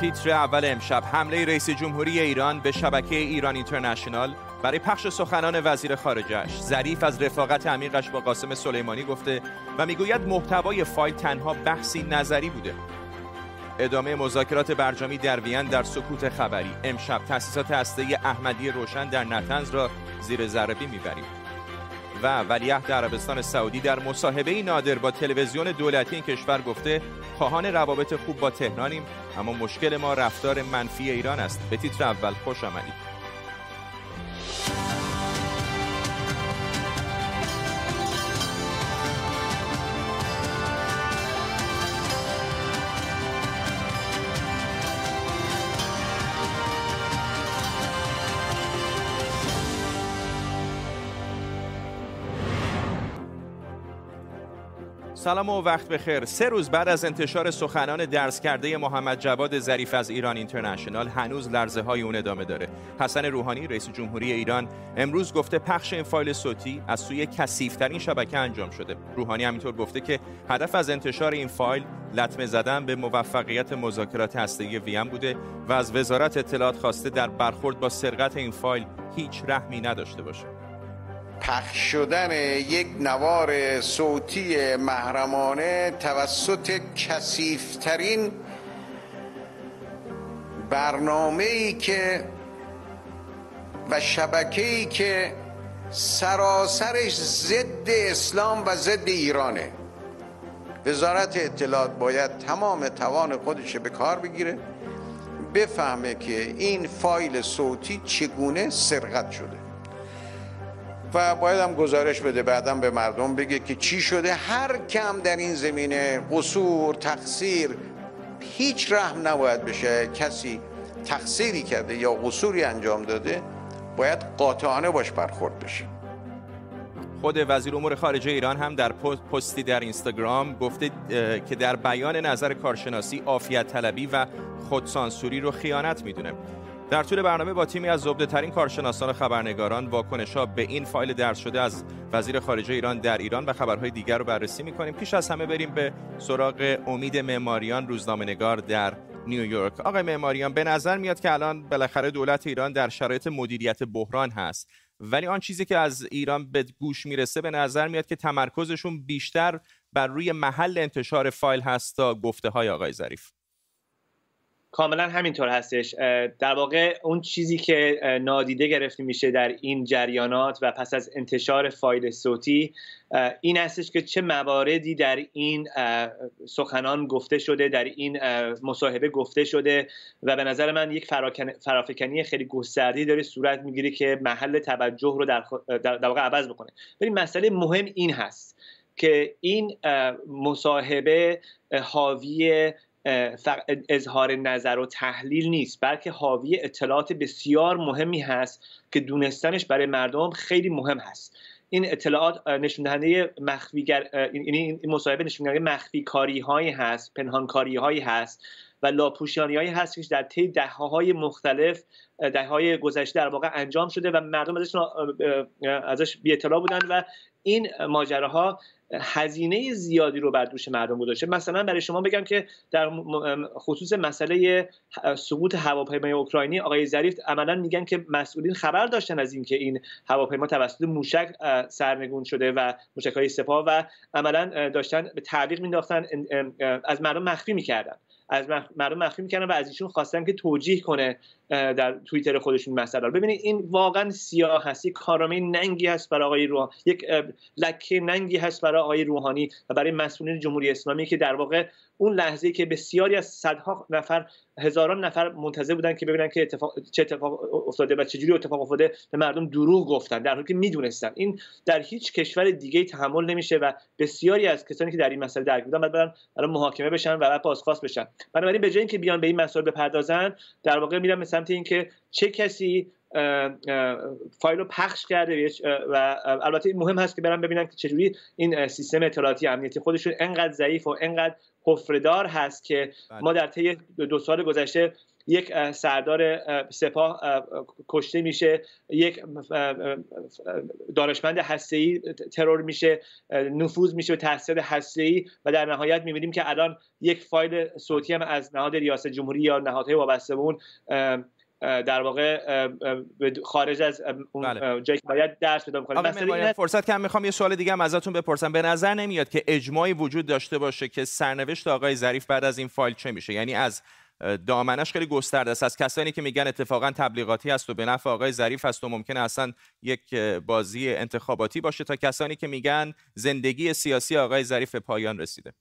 تیتر اول امشب. حمله رئیس جمهوری ایران به شبکه ایران اینترنشنال برای پخش سخنان وزیر خارجش ظریف از رفاقت عمیقش با قاسم سلیمانی گفته و می‌گوید محتوای فایل تنها بحثی نظری بوده. ادامه مذاکرات برجامی در وین در سکوت خبری. امشب تأسیسات هسته احمدی روشن در نتنز را زیر ذره می‌بریم. و ولیعهد عربستان سعودی در مصاحبه نادر با تلویزیون دولتی این کشور گفته خواهان روابط خوب با تهرانیم اما مشکل ما رفتار منفی ایران است. به تیتر اول خوش آمدید. سلام و وقت بخیر. سه روز بعد از انتشار سخنان درس کرده محمد جواد ظریف از ایران اینترنشنال هنوز لرزه های اون ادامه داره. حسن روحانی رئیس جمهوری ایران امروز گفته پخش این فایل صوتی از سوی کثیف‌ترین شبکه انجام شده. روحانی همینطور گفته که هدف از انتشار این فایل لطمه زدن به موفقیت مذاکرات هسته‌ای ویم بوده و از وزارت اطلاعات خواسته در برخورد با سرقت این فایل هیچ رحمی نداشته باشه. پخش شدن یک نوار صوتی محرمانه توسط کسیفترین برنامه ای که و شبکه ای که سراسرش ضد اسلام و ضد ایرانه. وزارت اطلاعات باید تمام توان خودش به کار بگیره بفهمه که این فایل صوتی چگونه سرقت شده. و باید هم گزارش بده بعدا به مردم بگه که چی شده. هر کم در این زمینه قصور تقصیر هیچ رحم نباید بشه. کسی تقصیری کرده یا قصوری انجام داده باید قاطعانه باش برخورد بشه. خود وزیر امور خارجه ایران هم در پستی در اینستاگرام گفته که در بیان نظر کارشناسی عافیت طلبی و خودسانسوری رو خیانت می‌دونه. در طول برنامه با تیمی از زبده ترین کارشناسان و خبرنگاران واکنش ها به این فایل درس شده از وزیر خارجه ایران در ایران و خبرهای دیگر رو بررسی می‌کنیم. پیش از همه بریم به سراغ امید معماریان روزنامه نگار در نیویورک آقای معماریان به نظر میاد که الان بالاخره دولت ایران در شرایط مدیریت بحران هست ولی آن چیزی که از ایران به گوش می‌رسه به نظر میاد که تمرکزشون بیشتر بر روی محل انتشار فایل هست تا گفته های آقای ظریف. کاملا همینطور هستش. در واقع اون چیزی که نادیده گرفته میشه در این جریانات و پس از انتشار فایل صوتی این هستش که چه مواردی در این سخنان گفته شده در این مصاحبه گفته شده و به نظر من یک فرافکنی خیلی گستردی داره صورت می‌گیره که محل توجه رو در, در واقع عوض بکنه. ولی مسئله مهم این هست که این مصاحبه حاوی اظهار نظر و تحلیل نیست بلکه حاوی اطلاعات بسیار مهمی هست که دونستنش برای مردم خیلی مهم هست. این اطلاعات نشون دهنده مخفیگر این مصاحبه نشون دهنده مخفی کاری هایی هست پنهان کاری هایی هست و لاپوشانی هایی هست که در طی دهه مختلف دهه گذشته در واقع انجام شده و مردم ازش ازش بی اطلاع بودن و این ماجراها هزینه زیادی رو بر دوش مردم گذاشته. مثلا برای شما بگم که در خصوص مسئله سقوط هواپیمای اوکراینی آقای ظریف عملا میگن که مسئولین خبر داشتن از اینکه این هواپیما توسط موشک سرنگون شده و موشک های سپاه و عملا داشتن به تعویق مینداختن از مردم مخفی می‌کردن. از مردم مخفی می‌کنن و از ایشون خواستن که توجیه کنه در توییتر خودشون مسئله رو ببینید این واقعا سیاه هست یک کارامه ننگی هست برای آقای روحانی یک لکه ننگی هست برای آقای روحانی و برای مسئولین جمهوری اسلامی که در واقع اون لحظه که بسیاری از صدها نفر هزاران نفر منتظر بودن که ببینن که اتفاق چه اتفاق افتاده و چجوری اتفاق افتاده به مردم دروغ گفتن در حالی که می‌دونستن. این در هیچ کشور دیگه تحمل نمیشه و بسیاری از کسانی که در این مسئله درگیر بودن بعد برن محاکمه بشن و بعد بازخواست بشن. بنابراین به جای اینکه بیان به این مسائل بپردازن در واقع میرن به سمت اینکه چه کسی فایل رو پخش کرده و البته مهم هست که برم ببینن که چجوری این سیستم اطلاعاتی امنیتی خودشون انقدر ضعیف و انقدر حفردار هست که بله. ما در طی دو سال گذشته یک سردار سپاه کشته میشه. یک دانشمند هسته‌ای ترور میشه نفوذ میشه به تحصیل هسته‌ای و در نهایت می‌بینیم که الان یک فایل صوتی هم از نهاد ریاست جمهوری یا نهادهای وابسته به اون در واقع خارج از اون بله. جایی که باید درس پیدا کنه فرصت کم می‌خوام یه سوال دیگه هم ازتون بپرسم. به نظر نمیاد که اجماعی وجود داشته باشه که سرنوشت آقای ظریف بعد از این فایل چه میشه؟ یعنی از دامنش خیلی گسترده است. از کسانی که میگن اتفاقا تبلیغاتی است و به نفع آقای ظریف است و ممکنه اصلا یک بازی انتخاباتی باشه تا کسانی که میگن زندگی سیاسی آقای ظریف پایان رسیده.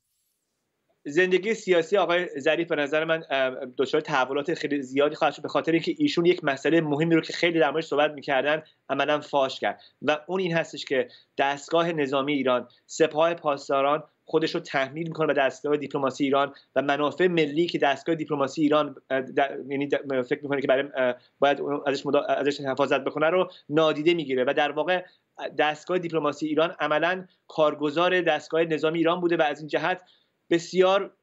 زندگی سیاسی آقای ظریف به نظر من دچار تحولات خیلی زیادی خواهد شد به خاطر اینکه ایشون یک مسئله مهمی رو که خیلی در موردش صحبت می‌کردن عملا فاش کرد. و اون این هستش که دستگاه نظامی ایران سپاه پاسداران خودش رو تحمیل می‌کنه به دستگاه دیپلماسی ایران و منافع ملی که دستگاه دیپلماسی ایران یعنی فکر می‌کنه که برای باید ازش, ازش حفاظت بکنه رو نادیده می‌گیره و در واقع دستگاه دیپلماسی ایران عملا کارگزار دستگاه نظامی ایران بوده و از این جهت بسیار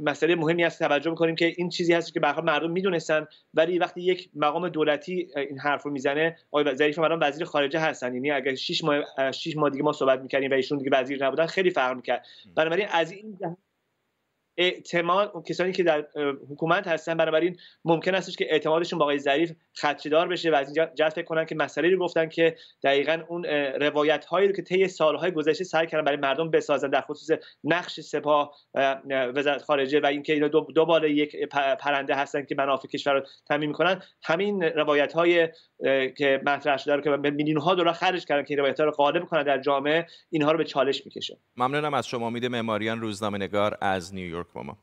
مسئله مهمی است توجه می‌کنیم که این چیزی هست که به مردم می‌دونستن ولی وقتی یک مقام دولتی این حرف رو می‌زنه آقای ظریف الان وزیر خارجه هستن. یعنی اگر 6 ماه 6 ماه دیگه ما صحبت می‌کردیم و ایشون دیگه وزیر نبودن خیلی فرق می‌کرد. بنابراین از این اعتماد کسانی که در حکومت هستن بنابراین ممکن است که اعتمادشون با آقای ظریف خدشه‌دار بشه و از اینجا جذب کنن که مسئله رو گفتن که دقیقا اون روایت هایی رو که طی سالهای گذشته سعی کردن برای مردم بسازن در خصوص نقش سپاه وزارت خارجه و اینکه اینا دو, دو یک پرنده هستن که منافع کشور رو تامین می‌کنن. همین روایت های که مطرح شده رو که میلیون ها دلار خرج کردن که این روایت ها رو غالب کنن در جامعه اینها رو به چالش می‌کشه. ممنونم از شما. امید معماریان روزنامه نگار از نیویورک. با ما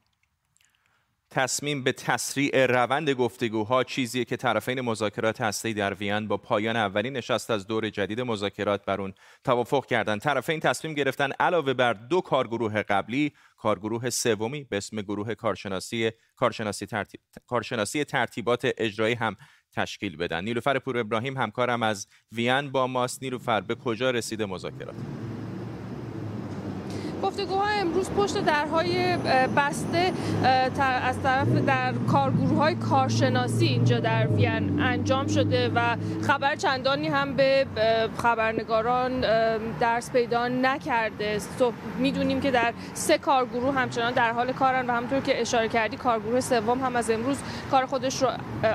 تصمیم به تسریع روند گفتگوها چیزیه که طرفین مذاکرات هسته‌ای در وین با پایان اولین نشست از دور جدید مذاکرات بر اون توافق کردند. طرفین تصمیم گرفتن علاوه بر دو کارگروه قبلی، کارگروه سومی به اسم گروه کارشناسی کارشناسی, ترتیب، کارشناسی ترتیبات اجرایی هم تشکیل بدن. نیلوفر پور ابراهیم همکارم از وین با ماست. نیلوفر به کجا رسیده مذاکرات؟ گفتگوها امروز پشت درهای بسته از طرف در کارگروه های کارشناسی اینجا در وین انجام شده و خبر چندانی هم به خبرنگاران درس پیدا نکرده. می‌دونیم که در سه کارگروه همچنان در حال کارن و همونطور که اشاره کردی کارگروه سوم هم از امروز کار خودش رو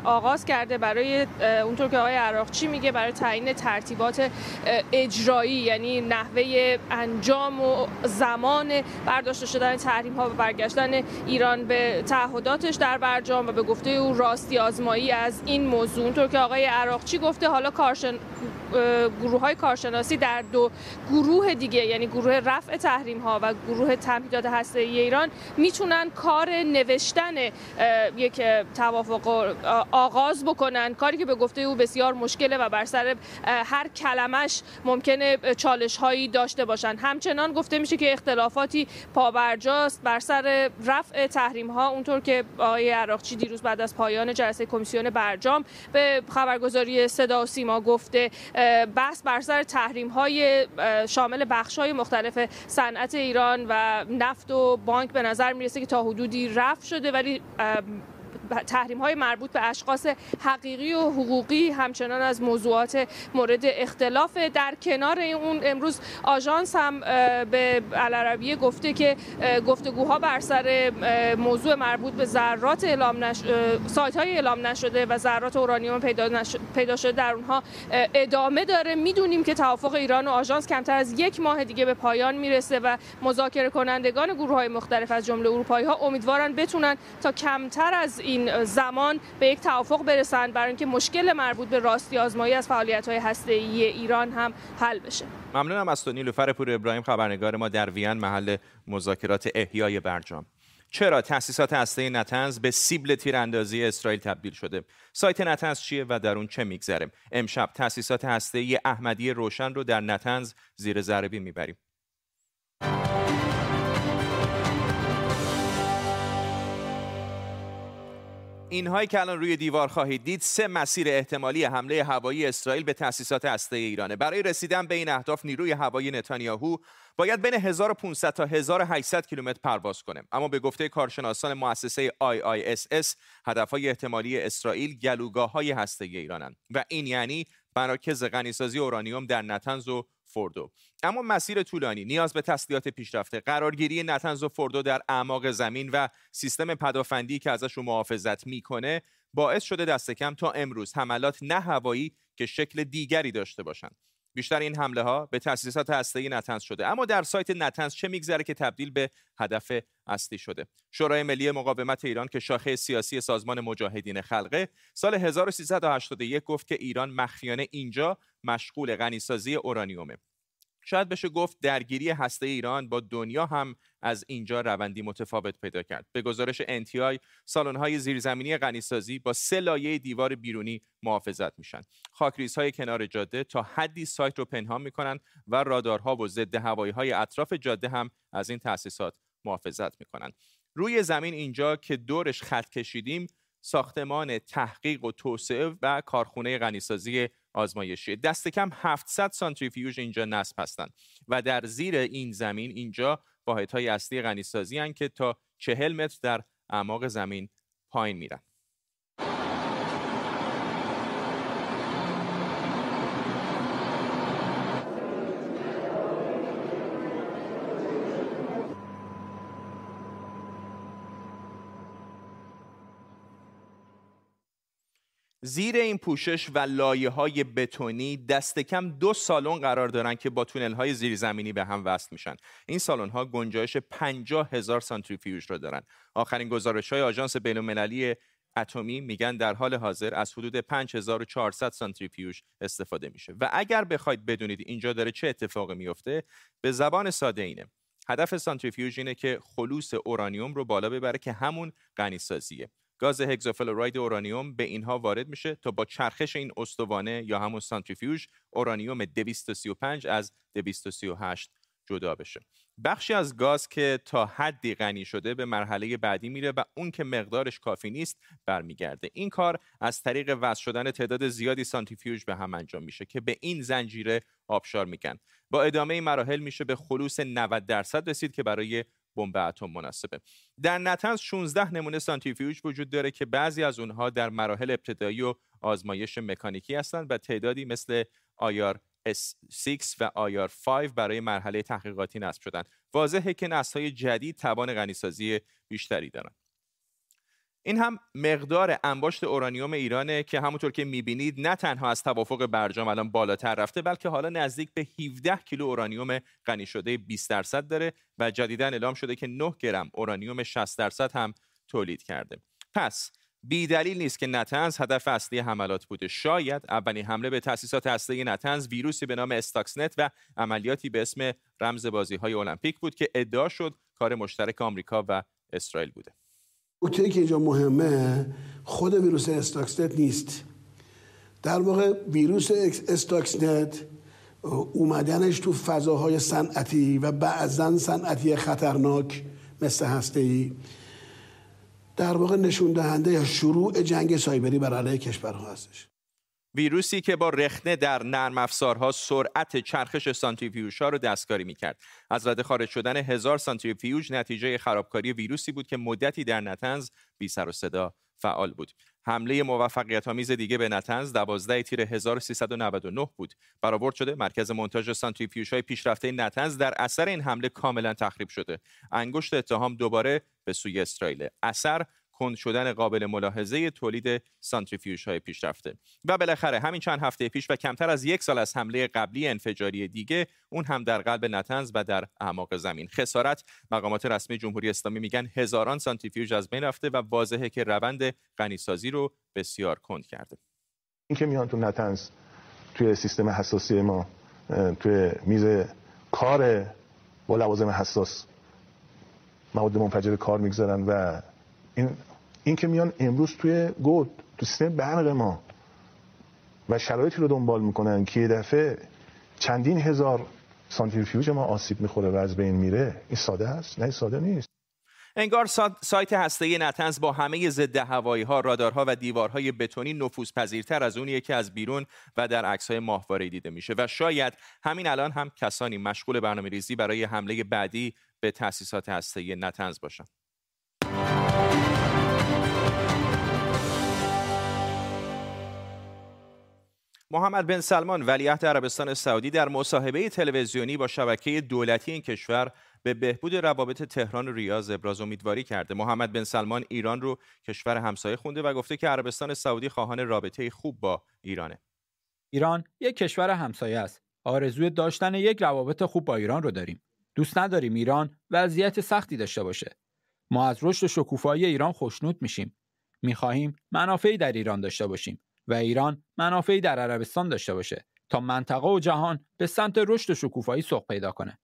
آغاز کرده. برای اونطور که آقای عراقچی میگه برای تعیین ترتیبات اجرایی یعنی نحوه انجام و زمان برداشته شدن تحریم ها و برگشتن ایران به تعهداتش در برجام و به گفته او راستی آزمایی از این موضوع. اونطور که آقای عراقچی گفته؟ حالا کارشن گروه های کارشناسی در دو گروه دیگه یعنی گروه رفع تحریم ها و گروه تمهیدات هسته ایران می‌تونن کار نوشتن یک توافق آغاز بکنن. کاری که به گفته او بسیار مشکله و بر سر هر کلمش ممکنه چالش هایی داشته باشن. همچنان گفته میشه که اختلافاتی پابرجاست بر سر رفع تحریم ها اونطور که آقای عراقچی دیروز بعد از پایان جلسه کمیسیون برجام به خبرگزاری صدا و سیما گفته بحث بر سر تحریم های شامل بخش های مختلف صنعت ایران و نفت و بانک به نظر می‌رسه که تا حدودی رفع شده ولی تحریم های مربوط به اشخاص حقیقی و حقوقی همچنان از موضوعات مورد اختلاف. در کنار اون امروز آژانس هم به العربیه گفته که گفتگوها بر سر موضوع مربوط به ذرات اعلام نش... سایت های اعلام نشده و ذرات اورانیوم پیدا, نش... پیدا شده در اونها ادامه داره. می‌دونیم که توافق ایران و آژانس کمتر از یک ماه دیگه به پایان می‌رسه و مذاکره کنندگان گروه های مختلف از جمله اروپایی ها امیدوارن بتونن تا کمتر از این زمان به یک توافق برسند برای اینکه مشکل مربوط به راستی آزمایی از فعالیت های هسته ای ایران هم حل بشه. ممنونم از تو نیلوفر پور ابراهیم خبرنگار ما در وین محل مذاکرات احیای برجام. چرا تأسیسات هسته نتنز به سیبل تیراندازی اسرائیل تبدیل شده؟ سایت نتنز چیه و در اون چه میگذره؟ امشب تأسیسات هسته احمدی روشن رو در نتنز زیر ذره می‌بریم. اینهایی که الان روی دیوار خواهید دید سه مسیر احتمالی حمله هوایی اسرائیل به تأسیسات هسته ایرانه. برای رسیدن به این اهداف نیروی هوایی نتانیاهو باید بین 1500 تا 1800 کیلومتر پرواز کنه. اما به گفته کارشناسان مؤسسه IISS هدفهای احتمالی اسرائیل گلوگاه های هسته ایرانند. و این یعنی مراکز غنیسازی اورانیوم در نتنز و فوردو. اما مسیر طولانی نیاز به تسلیحات پیشرفته قرارگیری نتنز و فوردو در اعماق زمین و سیستم پدافندی که ازش محافظت می‌کنه باعث شده دست کم تا امروز حملات نه هوایی که شکل دیگری داشته باشند. بیشتر این حمله ها به تاسیسات هسته‌ای نتنز شده. اما در سایت نتنز چه میگذره که تبدیل به هدف اصلی شده؟ شورای ملی مقاومت ایران که شاخه سیاسی سازمان مجاهدین خلقه سال 1381 گفت که ایران مخفیانه اینجا مشغول غنیسازی اورانیومه. شاید بشه گفت درگیری هسته ایران با دنیا هم از اینجا روندی متفاوت پیدا کرد. به گزارش NTI سالن‌های زیرزمینی غنیسازی با سه لایه دیوار بیرونی محافظت میشن. خاکریزهای کنار جاده تا حدی سایت رو پنهان می‌کنن و رادارها و ضد هوایی های اطراف جاده هم از این تأسیسات محافظت می‌کنن. روی زمین اینجا که دورش خط کشیدیم ساختمان تحقیق و توسعه و کارخونه غنیسازی آزمایشی. دست کم 700 سانتریفیوژ اینجا نصب هستند و در زیر این زمین اینجا واحدهای اصلی غنیسازی که تا 40 متر در اعماق زمین پایین میرن. زیر این پوشش و لایه های بتونی دست کم دو سالن قرار دارن که با تونل های زیرزمینی به هم وصل میشن. این سالن ها گنجایش 50 هزار سانتریفیوژ را دارن. آخرین گزارش های آژانس بین المللی اتمی میگن در حال حاضر از حدود 5400 سانتریفیوژ استفاده میشه. و اگر بخواید بدونید اینجا داره چه اتفاقی میفته به زبان ساده اینه. هدف سانتریفیوژ اینه که خلوص اورانیوم رو بالا ببره که همون غنی سازیه گاز هگزافلوراید اورانیوم به اینها وارد میشه تا با چرخش این استوانه یا همون سانتریفیوژ اورانیوم 235 از 238 جدا بشه. بخشی از گاز که تا حدی غنی شده به مرحله بعدی میره و اون که مقدارش کافی نیست برمیگرده. این کار از طریق وصل شدن تعداد زیادی سانتریفیوژ به هم انجام میشه که به این زنجیره آبشار میگن. با ادامه این مراحل میشه به خلوص 90 درصد رسید که برای بمب اتم مناسبه. در نتنز 16 نمونه سانتریفیوژ وجود داره که بعضی از اونها در مراحل ابتدایی و آزمایش مکانیکی هستند و تعدادی مثل آیار S6 و آیار 5 برای مرحله تحقیقاتی نصب شدن واضحه که های جدید توان غنیسازی بیشتری دارند. این هم مقدار انباشت اورانیوم ایرانه که همونطور که می‌بینید نه تنها از توافق برجام الان بالاتر رفته بلکه حالا نزدیک به 17 کیلو اورانیوم غنی شده 20 درصد داره و جدیدا اعلام شده که 9 گرم اورانیوم 60 درصد هم تولید کرده. پس بی دلیل نیست که نتنز هدف اصلی حملات بوده. شاید اولین حمله به تاسیسات اصلی نتنز ویروسی به نام استاکسنت و عملیاتی به اسم رمز بازی های المپیک بود که ادعا شد کار مشترک آمریکا و اسرائیل بوده. نکته که اینجا مهمه خود ویروس استاکسنت نیست. در واقع ویروس استاکسنت اومدنش تو فضاهای صنعتی و بعضا صنعتی خطرناک مثل هسته ای در واقع نشون دهنده شروع جنگ سایبری بر علیه کشورها هستش. ویروسی که با رخنه در نرم افزارها سرعت چرخش سانتریفیوژ ها رو دستکاری می‌کرد. از رده خارج شدن هزار سانتریفیوژ نتیجه خرابکاری ویروسی بود که مدتی در نتنز بی سر و صدا فعال بود. حمله موفقیت آمیز دیگه به نتنز 12 تیر 1399 بود. برآورد شده مرکز منتاژ سانتریفیوژ های پیشرفته نتنز در اثر این حمله کاملا تخریب شده. انگشت اتهام دوباره به سوی اسرائیل. اثر کند شدن قابل ملاحظه تولید سانتریفیوژ های پیشرفته. و بالاخره همین چند هفته پیش و کمتر از یک سال از حمله قبلی انفجاری دیگه اون هم در قلب نتنز و در اعماق زمین. خسارت مقامات رسمی جمهوری اسلامی میگن هزاران سانتریفیوژ از بین رفته و واضحه که روند غنیسازی رو بسیار کند کرده. این که میان تو نتنز توی سیستم حساسی ما توی میز کار با لوازم حساس مواد منفجر کار می‌گذارن و این این که میان امروز توی گود تو سیستم برق ما و شرایطی رو دنبال می‌کنن که یه دفعه چندین هزار سانتریفیوژ ما آسیب می‌خوره و از بین میره این ساده است نه ساده نیست انگار سایت هسته نتنز با همه ضد هوایی ها، رادارها و دیوارهای بتونی نفوذپذیرتر از اونیه که از بیرون و در عکس های ماهواره دیده میشه و شاید همین الان هم کسانی مشغول برنامه ریزی برای حمله بعدی به تأسیسات هسته نتنز باشن. محمد بن سلمان ولیعهد عربستان سعودی در مصاحبه تلویزیونی با شبکه دولتی این کشور به بهبود روابط تهران و ریاض ابراز امیدواری کرده. محمد بن سلمان ایران رو کشور همسایه خونده و گفته که عربستان سعودی خواهان رابطه خوب با ایرانه. ایران یک کشور همسایه است. آرزوی داشتن یک روابط خوب با ایران رو داریم. دوست نداریم ایران وضعیت سختی داشته باشه. ما از رشد شکوفایی ایران خوشنود میشیم می‌خواهیم منافعی در ایران داشته باشیم و ایران منافعی در عربستان داشته باشه تا منطقه و جهان به سمت رشد و شکوفایی سوق پیدا کنه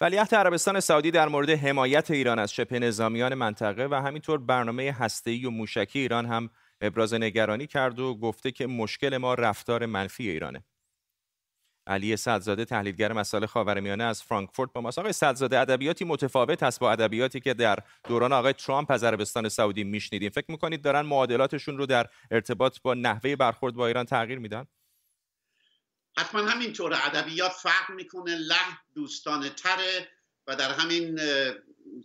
ولیعهد عربستان سعودی در مورد حمایت ایران از شبه نظامیان منطقه و همینطور برنامه هسته‌ای و موشکی ایران هم ابراز نگرانی کرد و گفته که مشکل ما رفتار منفی ایرانه. علی صدزاده تحلیلگر مسائل خاورمیانه از فرانکفورت با ماست. آقای صدزاده ادبیاتی متفاوت است با ادبیاتی که در دوران آقای ترامپ از عربستان سعودی میشنیدیم. فکر می‌کنید دارن معادلاتشون رو در ارتباط با نحوه برخورد با ایران تغییر میدن؟ حتما همینطور. ادبیات فرق می‌کنه له دوستانه تره و در همین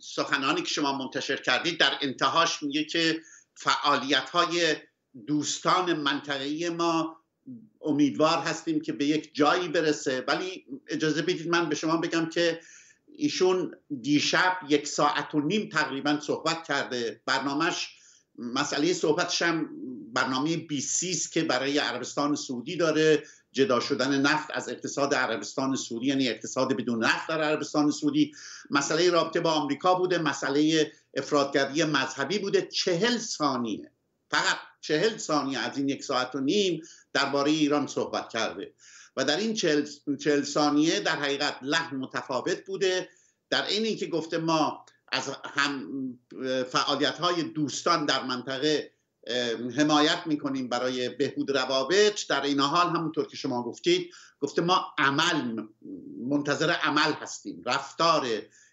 سخنانی که شما منتشر کردید در انتهاش میگه که فعالیت های دوستان منطقه‌ای ما امیدوار هستیم که به یک جایی برسه. ولی اجازه بدید من به شما بگم که ایشون دیشب یک ساعت و نیم تقریبا صحبت کرده. برنامهش مسئله صحبتش هم برنامه بی است که برای عربستان سعودی داره. جدا شدن نفت از اقتصاد عربستان سعودی یعنی اقتصاد بدون نفت در عربستان سعودی. مسئله رابطه با آمریکا بوده. مسئله افرادگردی مذهبی بوده. چهل ثانیه فقط چهل ثانیه از این یک ساعت و نیم درباره ایران صحبت کرده. و در این چهل, چهل ثانیه در حقیقت لحن متفاوت بوده. در این اینکه گفته ما از هم فعالیت های دوستان در منطقه حمایت می‌کنیم برای بهبود روابط در این حال همونطور که شما گفتید گفته ما عمل منتظر عمل هستیم. رفتار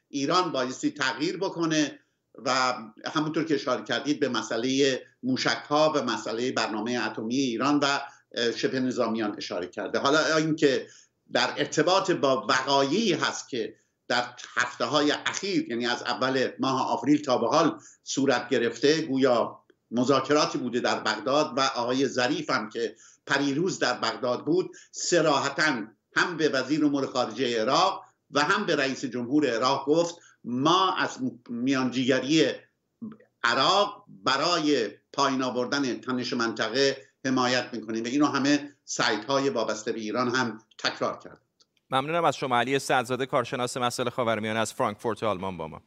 ایران بایستی تغییر بکنه. و همونطور که اشاره کردید به مسئله موشک ها و مسئله برنامه اتمی ایران و شبه نظامیان اشاره کرده. حالا اینکه در ارتباط با وقایعی هست که در هفته های اخیر یعنی از اول ماه آوریل تا به حال صورت گرفته گویا مذاکراتی بوده در بغداد و آقای ظریف هم که پریروز در بغداد بود سراحتا هم به وزیر امور خارجه عراق و هم به رئیس جمهور عراق گفت ما از میانجیگری عراق برای پایین آوردن تنش منطقه حمایت می‌کنیم. و اینو همه سایت های وابسته به ایران هم تکرار کرد ممنونم از شما علی سعدزاده کارشناس مسائل خاورمیانه از فرانکفورت آلمان با ما.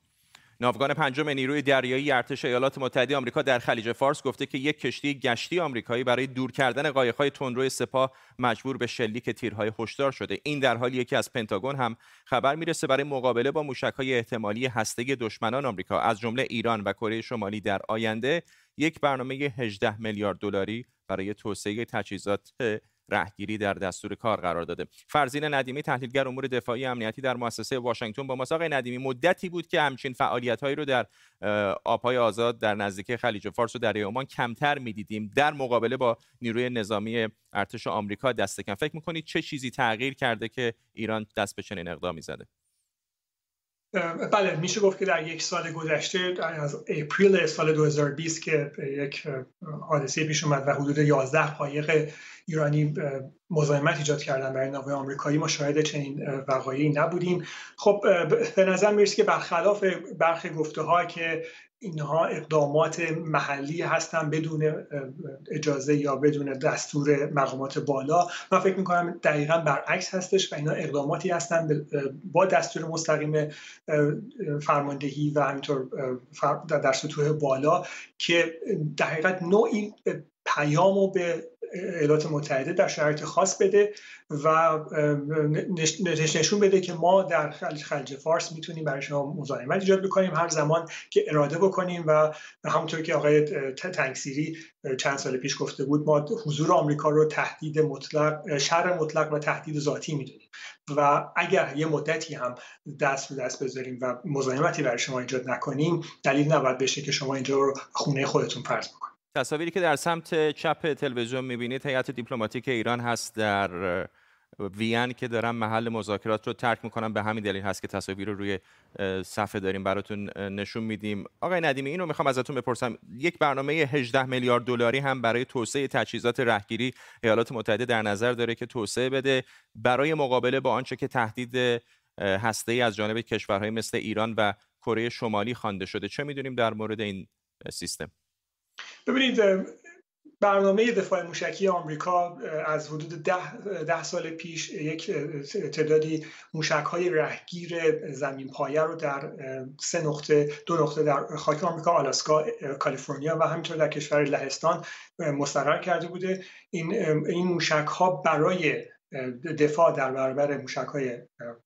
ناوگان پنجم نیروی دریایی ارتش ایالات متحده آمریکا در خلیج فارس گفته که یک کشتی گشتی آمریکایی برای دور کردن قایق‌های تندرو سپاه مجبور به شلیک تیرهای هشدار شده. این در حالی که از پنتاگون هم خبر می‌رسه برای مقابله با موشک‌های احتمالی هسته دشمنان آمریکا از جمله ایران و کره شمالی در آینده یک برنامه 18 میلیارد دلاری برای توسعه تجهیزات رهگیری در دستور کار قرار داده. فرزین ندیمی تحلیلگر امور دفاعی امنیتی در مؤسسه واشنگتن با مساق ندیمی مدتی بود که همچین فعالیت هایی رو در آبهای آزاد در نزدیکی خلیج فارس و دریای عمان کمتر می‌دیدیم. در مقابله با نیروی نظامی ارتش آمریکا دست کم. فکر می‌کنید چه چیزی تغییر کرده که ایران دست به چنین اقدامی زده؟ بله میشه گفت که در یک سال گذشته از اپریل سال 2020 که یک حادثه پیش اومد و حدود 11 قایق ایرانی مزاحمت ایجاد کردن برای ناوهای آمریکایی ما شاهد چنین وقایعی نبودیم. خب به نظر می‌رسه که برخلاف برخی گفته ها که اینها اقدامات محلی هستن بدون اجازه یا بدون دستور مقامات بالا. من فکر می‌کنم دقیقا برعکس هستش و اینا اقداماتی هستن با دستور مستقیم فرماندهی و همینطور در سطوح بالا که در حقیقت نوعی پیام رو به ایالات متحده در شرایط خاص بده و نشون بده که ما در خلیج فارس می‌تونیم برای شما مزاحمت ایجاد بکنیم. هر زمان که اراده بکنیم و همونطور که آقای تنگسیری چند سال پیش گفته بود ما حضور آمریکا رو تهدید مطلق شر مطلق و تهدید ذاتی می‌دونیم. و اگر یه مدتی هم دست به دست بذاریم و مزاحمتی برای شما ایجاد نکنیم دلیل نباید بشه که شما اینجا رو خونه خودتون فرض بکنید. تصاویری که در سمت چپ تلویزیون می‌بینید هیئت دیپلماتیک ایران هست در وین که دارن محل مذاکرات رو ترک می‌کنن. به همین دلیل هست که تصاویر رو روی صفحه داریم براتون نشون میدیم. آقای ندیمی این رو می‌خوام ازتون بپرسم. یک برنامه 18 میلیارد دلاری هم برای توسعه تجهیزات رهگیری ایالات متحده در نظر داره که توسعه بده برای مقابله با آنچه که تهدید هسته ای از جانب کشورهای مثل ایران و کره شمالی خوانده شده. چه می‌دونیم در مورد این سیستم؟ ببینید برنامه دفاع موشکی آمریکا از حدود ده, ده سال پیش یک تعدادی موشک های رهگیر زمین پایه رو در سه نقطه دو نقطه در خاک آمریکا آلاسکا کالیفرنیا و همینطور در کشور لهستان مستقر کرده بوده. این این موشک ها برای دفاع در برابر موشک های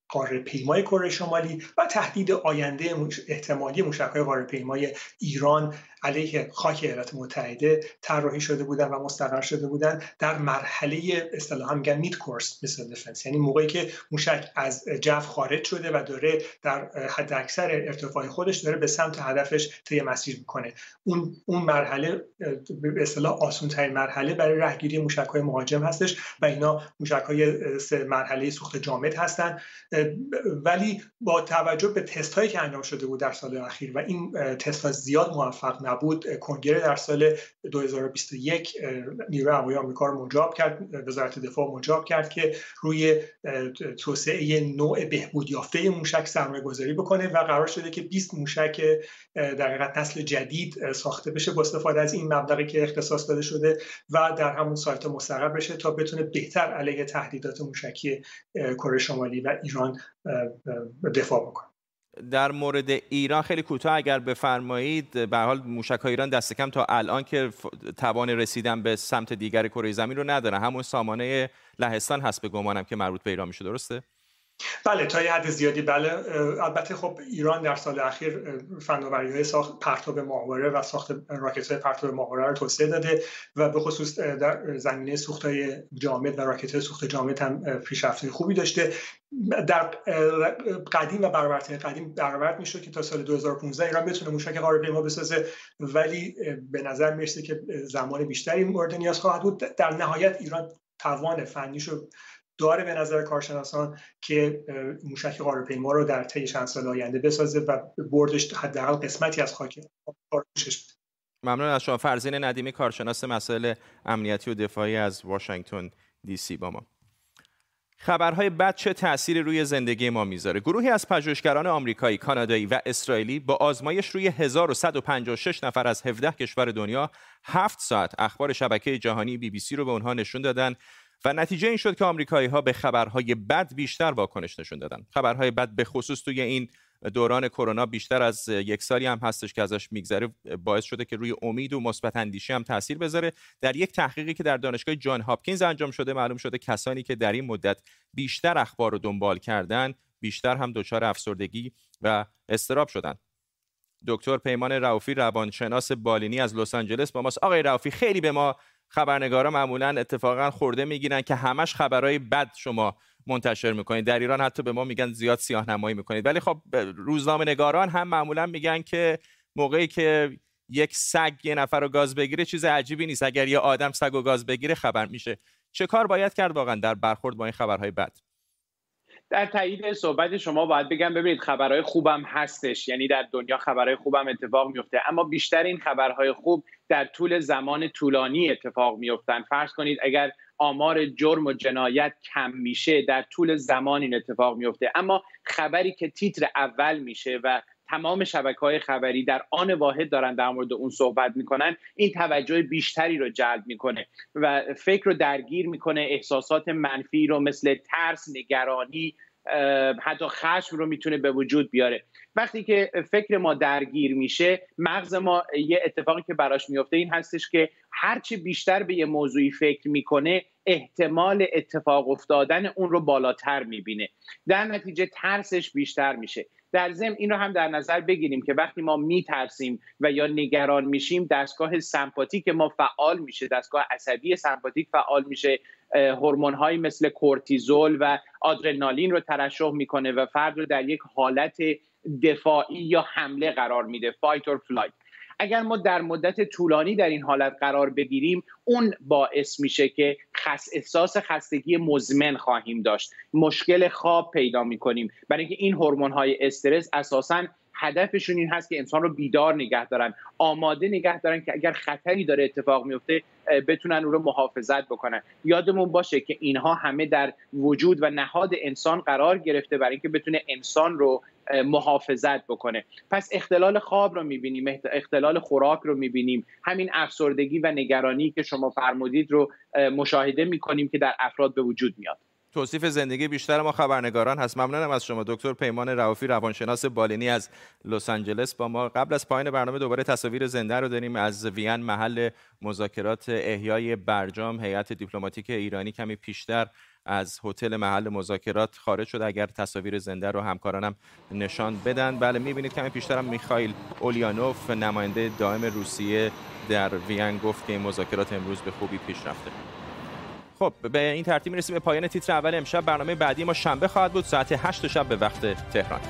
قاره پیمای کره شمالی و تهدید آینده احتمالی موشک های قاره پیمای ایران علیه خاک ایالات متحده طراحی شده بودن و مستقر شده بودن در مرحله اصطلاحا میگن میت کورس مثل دفنس یعنی موقعی که موشک از جو خارج شده و داره در حد اکثر ارتفاع خودش داره به سمت هدفش طی مسیر می‌کنه. اون اون مرحله به اصطلاح آسون ترین مرحله برای رهگیری موشک های مهاجم هستش و اینا موشک های مرحله سوخت جامد هستن ولی با توجه به تست هایی که انجام شده بود در سال اخیر و این تست ها زیاد موفق نبود کنگره در سال 2021 نیروی هوایی آمریکا رو مجاب کرد وزارت دفاع مجاب کرد که روی توسعه نوع بهبود یافته موشک سرمایه گذاری بکنه و قرار شده که 20 موشک در نسل جدید ساخته بشه با استفاده از این مبلغی که اختصاص داده شده و در همون سایت مستقر بشه تا بتونه بهتر علیه تهدیدات موشکی کره شمالی و ایران دفاع بکنه. در مورد ایران خیلی کوتاه اگر بفرمایید به حال موشک ایران دست کم تا الان که توان رسیدن به سمت دیگر کره زمین رو نداره همون سامانه لهستان هست به گمانم که مربوط به ایران میشه درسته؟ بله تا یه حد زیادی. بله البته خب ایران در سال اخیر فناوری های ساخت پرتاب ماهواره و ساخت راکت های پرتاب ماهواره رو توسعه داده و به خصوص در زمینه سوخت های جامد و راکت های سوخت جامد هم پیشرفت خوبی داشته. در قدیم و برآورده قدیم برآورد می‌شد که تا سال 2015 ایران بتونه موشک پیما بسازه ولی به نظر می‌رسه که زمان بیشتری مورد نیاز خواهد بود. در نهایت ایران توان فنیشو داره به نظر کارشناسان که موشک قاره‌پیما رو در طی چند سال آینده بسازه و بردش حداقل قسمتی از خاک ممنون از شما. فرزین ندیمی کارشناس مسائل امنیتی و دفاعی از واشنگتن دی سی با ما. خبرهای بد چه تأثیری روی زندگی ما می‌ذاره؟ گروهی از پژوهشگران آمریکایی، کانادایی و اسرائیلی با آزمایش روی 1156 نفر از 17 کشور دنیا 7 ساعت. اخبار شبکه جهانی بی بی سی رو به اونها نشون دادن. و نتیجه این شد که آمریکایی ها به خبرهای بد بیشتر واکنش نشون دادن. خبرهای بد به خصوص توی این دوران کرونا بیشتر از یک سالی هم هستش که ازش میگذره باعث شده که روی امید و مثبت اندیشی هم تاثیر بذاره. در یک تحقیقی که در دانشگاه جان هاپکینز انجام شده معلوم شده کسانی که در این مدت بیشتر اخبار رو دنبال کردن بیشتر هم دچار افسردگی و استراب شدن. دکتر پیمان رافی روانشناس بالینی از لس آنجلس با ماست. آقای رافی خیلی به ما خبرنگارا معمولا اتفاقا خورده می‌گیرن که همش خبرهای بد شما منتشر می‌کنید. در ایران حتی به ما میگن زیاد سیاه نمایی می‌کنید. ولی خب روزنامه نگاران هم معمولا میگن که موقعی که یک سگ یه نفر رو گاز بگیره چیز عجیبی نیست. اگر یه آدم سگ و گاز بگیره خبر میشه. چه کار باید کرد واقعا در برخورد با این خبرهای بد؟ در تایید صحبت شما باید بگم ببینید خبرهای خوبم هستش. یعنی در دنیا خبرهای خوبم اتفاق میفته. اما بیشتر این خبرهای خوب در طول زمان طولانی اتفاق میفتن. فرض کنید اگر آمار جرم و جنایت کم میشه در طول زمان این اتفاق میفته. اما خبری که تیتر اول میشه و تمام شبکه های خبری در آن واحد دارن در مورد اون صحبت می‌کنن این توجه بیشتری رو جلب می‌کنه و فکر رو درگیر می‌کنه احساسات منفی رو مثل ترس نگرانی حتی خشم رو می‌تونه به وجود بیاره. وقتی که فکر ما درگیر میشه مغز ما یه اتفاقی که براش میفته این هستش که هرچی بیشتر به یه موضوعی فکر می‌کنه احتمال اتفاق افتادن اون رو بالاتر می‌بینه. در نتیجه ترسش بیشتر میشه. در ضمن این رو هم در نظر بگیریم که وقتی ما میترسیم و یا نگران میشیم دستگاه سمپاتیک ما فعال میشه. دستگاه عصبی سمپاتیک فعال میشه. هورمون هایی مثل کورتیزول و آدرنالین رو ترشح می‌کنه و فرد رو در یک حالت دفاعی یا حمله قرار میده. fight or flight اگر ما در مدت طولانی در این حالت قرار بگیریم اون باعث میشه که خس احساس خستگی مزمن خواهیم داشت. مشکل خواب پیدا می‌کنیم. برای اینکه این هورمون های استرس اساسا هدفشون این هست که انسان رو بیدار نگه دارن آماده نگه دارن که اگر خطری داره اتفاق میفته بتونن او رو محافظت بکنن. یادمون باشه که اینها همه در وجود و نهاد انسان قرار گرفته برای اینکه بتونه انسان رو محافظت بکنه. پس اختلال خواب رو می‌بینیم اختلال خوراک رو می‌بینیم. همین افسردگی و نگرانی که شما فرمودید رو مشاهده می‌کنیم که در افراد به وجود میاد. توصیف زندگی بیشتر ما خبرنگاران هست. ممنونم از شما. دکتر پیمان روافی روانشناس بالینی از لس آنجلس با ما. قبل از پایان برنامه دوباره تصاویر زنده رو داریم از وین محل مذاکرات احیای برجام. هیئت دیپلماتیک ایرانی کمی پیشتر از هتل محل مذاکرات خارج شده اگر تصاویر زنده رو همکارانم نشان بدن. بله می‌بینید کمی پیشترم میخائیل اولیانوف نماینده دائم روسیه در وین گفت که این مذاکرات امروز به خوبی پیش رفته. خب به این ترتیب می‌رسیم به پایان تیتر اول امشب. برنامه بعدی ما شنبه خواهد بود. ساعت 8 شب به وقت تهران.